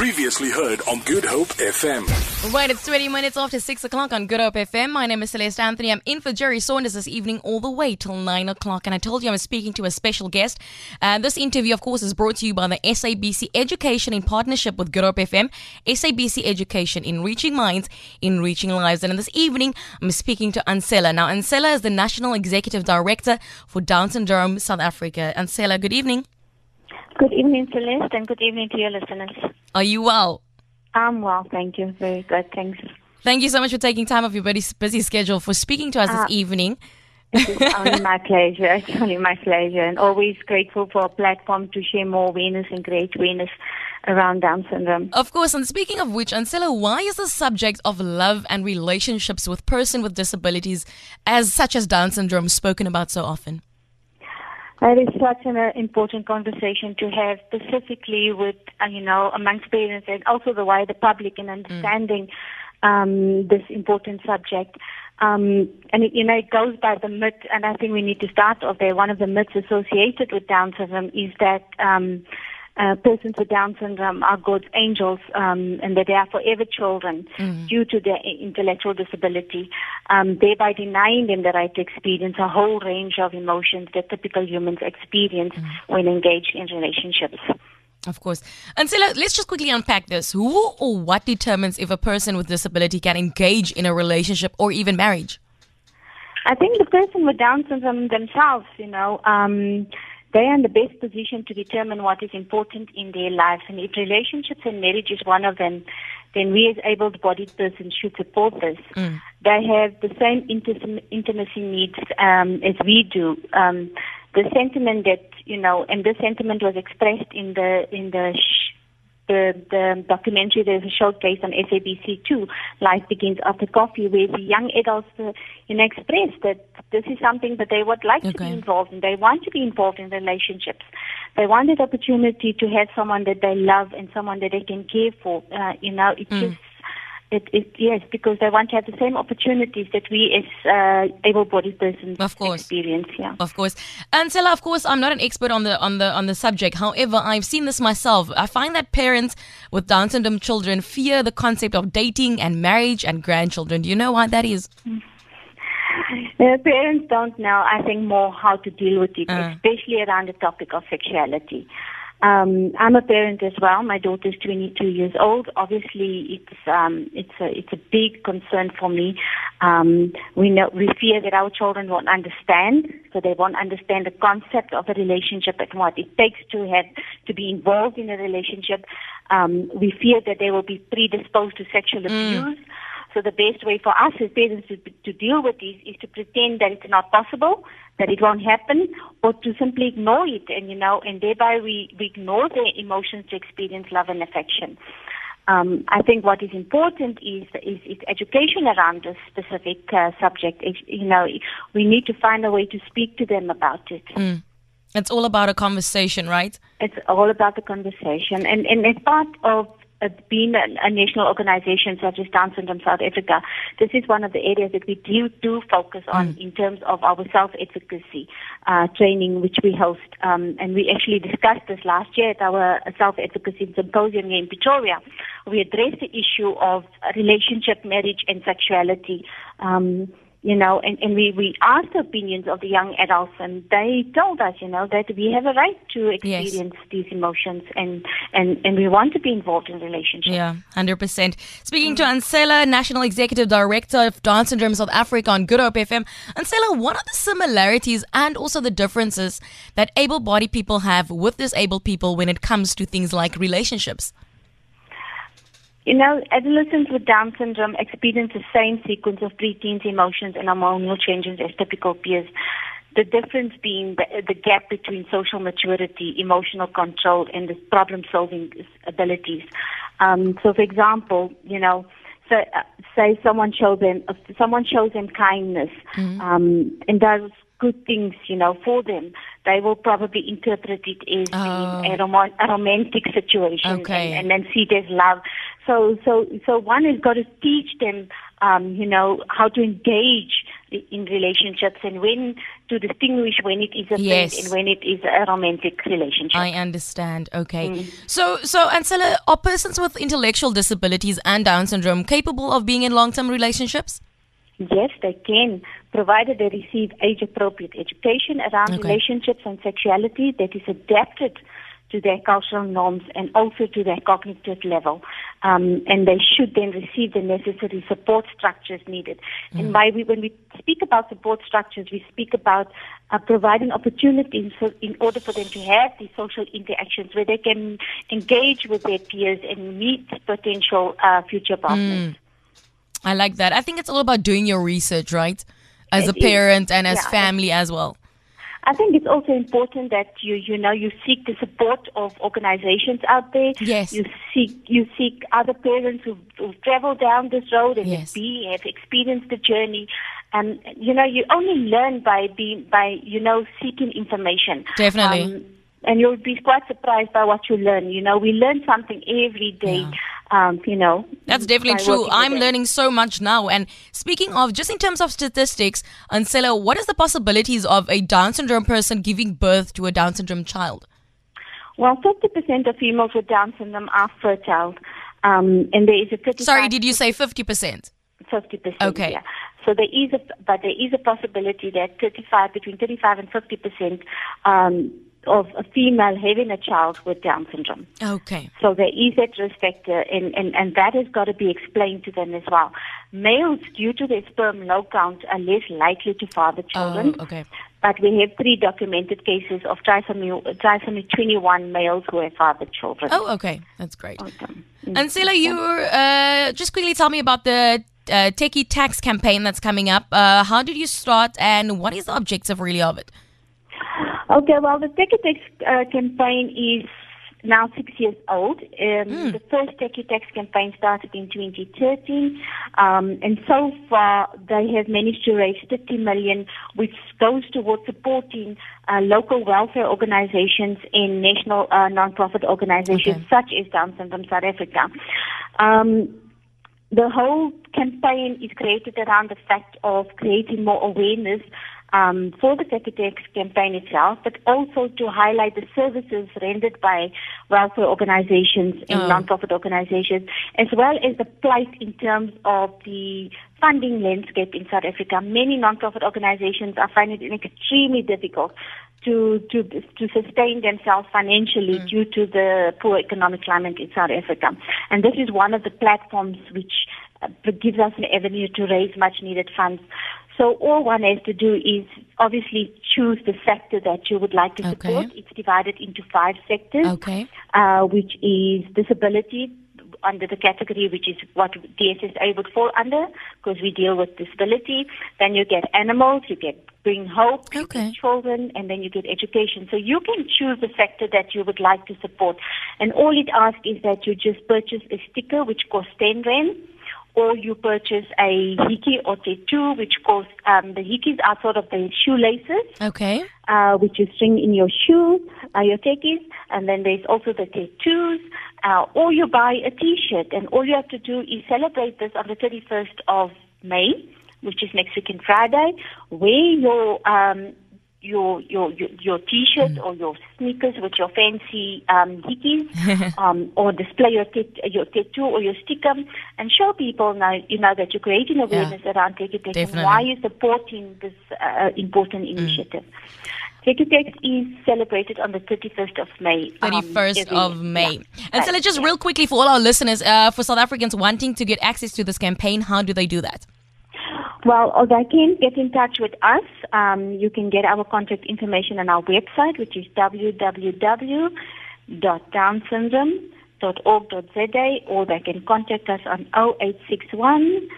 Previously heard on Good Hope FM. Right, it's 20 minutes after 6 o'clock on Good Hope FM. My name is Celest Anthony. I'm in for Geri Saunders this evening all the way till 9 o'clock. And I told you I'm speaking to a special guest. Uh, this interview, of course, is brought to you by the SABC Education in partnership with Good Hope FM. SABC Education in reaching minds, in reaching lives. And this evening, I'm speaking to Ancella. Now, Ancella is the National Executive Director for Down Syndrome South Africa. Ancella, good evening. Good evening, Celest, and good evening to your listeners. Are you well? I'm well, thank you. Very good, thanks. Thank you so much for taking time off your busy, busy schedule for speaking to us Uh, this evening. It's only my pleasure. It's only my pleasure, and always grateful for a platform to share more awareness and create awareness around Down syndrome. Of course, and speaking of which, Ancella, why is the subject of love and relationships with person with disabilities, as such as Down syndrome, spoken about so often? That is such an uh, important conversation to have, specifically with uh, you know amongst parents and also the wider public in understanding um, this important subject. Um, and it, you know, it goes by the myth, and I think we need to start off there. One of the myths associated with Down syndrome is that um, uh, persons with Down syndrome are God's angels, um, and that they are forever children due to their intellectual disability, um, thereby denying them the right to experience a whole range of emotions that typical humans experience when engaged in relationships. Of course. Ancella, let's just quickly unpack this. Who or what determines if a person with disability can engage in a relationship or even marriage? I think the person with Down syndrome themselves, you know, um, they are in the best position to determine what is important in their life. And if relationships and marriage is one of them, then we as able-bodied persons should support this. They have the same intimacy needs um, as we do. Um, the sentiment that you know, and this sentiment was expressed in the in the sh- the, the documentary there's a showcase on SABC 2, Life Begins After Coffee, where the young adults uh, you know, express that this is something that they would like to be involved in. They want to be involved in relationships. They want that opportunity to have someone that they love and someone that they can care for. Uh, you know, it just it, it yes, because they want to have the same opportunities that we as uh, able-bodied persons Of course. experience. Yeah. Of course. Ancella, of course, I'm not an expert on the on the on the subject. However, I've seen this myself. I find that parents with Down syndrome children fear the concept of dating and marriage and grandchildren. Do you know why that is? The parents don't know, I think, more how to deal with it, Uh. especially around the topic of sexuality. Um, I'm a parent as well. My daughter's 22 years old. Obviously, it's um, it's a it's a big concern for me. Um, we know we fear that our children won't understand, so they won't understand the concept of a relationship and what it takes to have to be involved in a relationship. Um, we fear that they will be predisposed to sexual abuse. So the best way for us as parents to, to deal with this is to pretend that it's not possible, that it won't happen, or to simply ignore it, and you know, and thereby we, we ignore their emotions to experience love and affection. Um, I think what is important is, is, is education around this specific uh, subject. It's, you know, we need to find a way to speak to them about it. It's all about a conversation, right? It's all about the conversation. And, and as part of uh, being a, national organization such as Down Syndrome South Africa, this is one of the areas that we do, do focus on in terms of our self-efficacy uh, training, which we host. Um, and we actually discussed this last year at our self-efficacy symposium here in Pretoria. We addressed the issue of relationship, marriage, and sexuality. Um, you know, and, and we, we asked the opinions of the young adults and they told us, you know, that we have a right to Yes. experience these emotions and, and, and we want to be involved in relationships. Yeah, 100%. Speaking to Ancella, National Executive Director of Down Syndrome South Africa on Good Hope FM. Ancella, what are the similarities and also the differences that able bodied people have with disabled people when it comes to things like relationships? You know, adolescents with Down syndrome experience the same sequence of preteens emotions and hormonal changes as typical peers. The difference being the, the gap between social maturity, emotional control, and the problem-solving abilities. Um, so, for example, you know, so, uh, say someone shows them, uh, someone shows them kindness, um, and does good things, you know, for them. They will probably interpret it as Oh. a, rom- a romantic situation, Okay. and, and then see it as love. So, so, so one has got to teach them, um, you know, how to engage in relationships and when to distinguish when it is a Yes. friend and when it is a romantic relationship. I understand. Okay. Mm. So, so Ancella, are persons with intellectual disabilities and Down syndrome capable of being in long-term relationships? Yes, they can, provided they receive age-appropriate education around Okay. relationships and sexuality that is adapted to their cultural norms and also to their cognitive level. Um, and they should then receive the necessary support structures needed. And by we, when we speak about support structures, we speak about uh, providing opportunities for, in order for them to have these social interactions where they can engage with their peers and meet potential uh, future partners. I like that. I think it's all about doing your research, right? As a is. parent and as Yeah. family as well. I think it's also important that you you know you seek the support of organizations out there. Yes. You seek you seek other parents who've, who've traveled down this road and Yes. have, be, have experienced the journey. And you know you only learn by being by you know seeking information. Definitely. Um, and you'll be quite surprised by what you learn. You know, we learn something every day. Um, you know, That's definitely true. I'm learning so much now. And speaking of, just in terms of statistics, Ancella, what is the possibilities of a Down syndrome person giving birth to a Down syndrome child? Well, 50% of females with Down syndrome are fertile. Um, and there is a 35 Sorry, did you say 50%? Fifty percent. Okay. Yeah. So there is a, but there is a possibility that thirty-five, between thirty-five and fifty percent um, of a female having a child with Down syndrome. Okay. So there is that risk factor, and, and, and that has got to be explained to them as well. Males, due to their sperm low count, are less likely to father children. Oh, okay. But we have three documented cases of trisomy, trisomy 21 males who have fathered children. Oh, okay. That's great. Awesome. Ancella, you uh, just quickly tell me about the uh, Tekkie Tax campaign that's coming up. Uh, how did you start and what is the objective really of it? Okay, well, the Tekkie Tax uh, campaign is now six years old. Um, The first Tekkie Tax campaign started in 2013, um, and so far they have managed to raise 50 million, which goes towards supporting uh, local welfare organizations and national uh, non-profit organizations Okay. such as Down Syndrome South Africa. Um, the whole campaign is created around the fact of creating more awareness um, for the Tekkie Tax campaign itself, but also to highlight the services rendered by welfare organizations and Oh. non-profit organizations, as well as the plight in terms of the funding landscape in South Africa. Many non-profit organizations are finding it extremely difficult to to to sustain themselves financially due to the poor economic climate in South Africa. And this is one of the platforms which uh, gives us an avenue to raise much needed funds. So all one has to do is obviously choose the sector that you would like to Okay. support. It's divided into five sectors, Okay. uh, which is disability under the category which is what DSSA would fall under because we deal with disability. Then you get animals, you get bring hope, you Okay. get children, and then you get education. So you can choose the sector that you would like to support. And all it asks is that you just purchase a sticker which costs 10 rand or you purchase a hiki or tattoo which costs, um, the hikis are sort of the shoelaces Okay. uh, which you string in your shoe, uh, your tekkies, and then there's also the tattoos, uh, or you buy a T-shirt, and all you have to do is celebrate this on the 31st of May, which is next week in Friday. Wear your um, your your your, your T-shirt or your sneakers with your fancy um, hikis, um, or display your tat- your tattoo or your sticker, and show people now you know that you're creating awareness around Take It Take and why you're supporting this uh, important initiative. Tekkie Tax is celebrated on the 31st of May. um, 31st every of. May. Yeah. And so, just yeah. real quickly for all our listeners, uh, for South Africans wanting to get access to this campaign, how do they do that? Well, or they can get in touch with us. Um, you can get our contact information on our website, which is www.downsyndrome.org.za, or they can contact us on 0861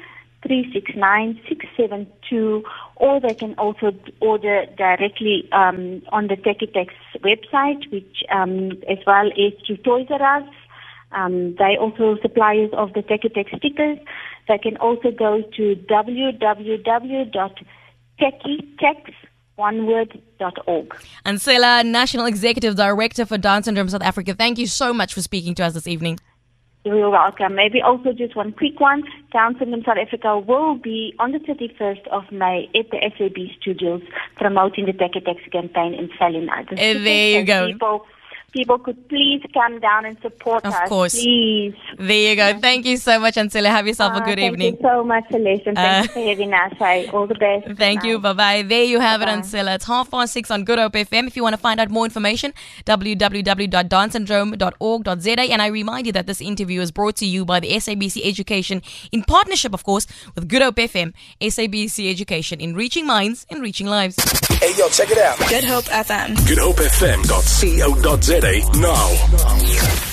369 672, or they can also order directly um, on the Tekkie Tax website, which um, as well as through Toys R Us. Um, they also suppliers of the Tekkie Tax stickers. They can also go to www.techietex.org. Ancella, National Executive Director for Down Syndrome South Africa, thank you so much for speaking to us this evening. You're welcome. Maybe also just one quick one. Down Syndrome South Africa will be on the 31st of May at the SAB studios promoting the Tekkie Tax campaign in Salina. Uh, there you go. People, people could please come down and support Of us. course. Please. There you go. Thank you so much, Ancella. Have yourself a Ah, good thank evening. Thank you so much, Celest, and thank Uh, you for having us. Hey, all the best. Thank you. Bye. Bye bye. There you have Bye-bye. it, Ancella. It's half past six on Good Hope FM. If you want to find out more information, www.downsyndrome.org.za. And I remind you that this interview is brought to you by the SABC Education in partnership, of course, with Good Hope FM, SABC Education in reaching minds and reaching lives. Hey, yo, check it out. Good Hope FM. GoodHopeFM.co.za now.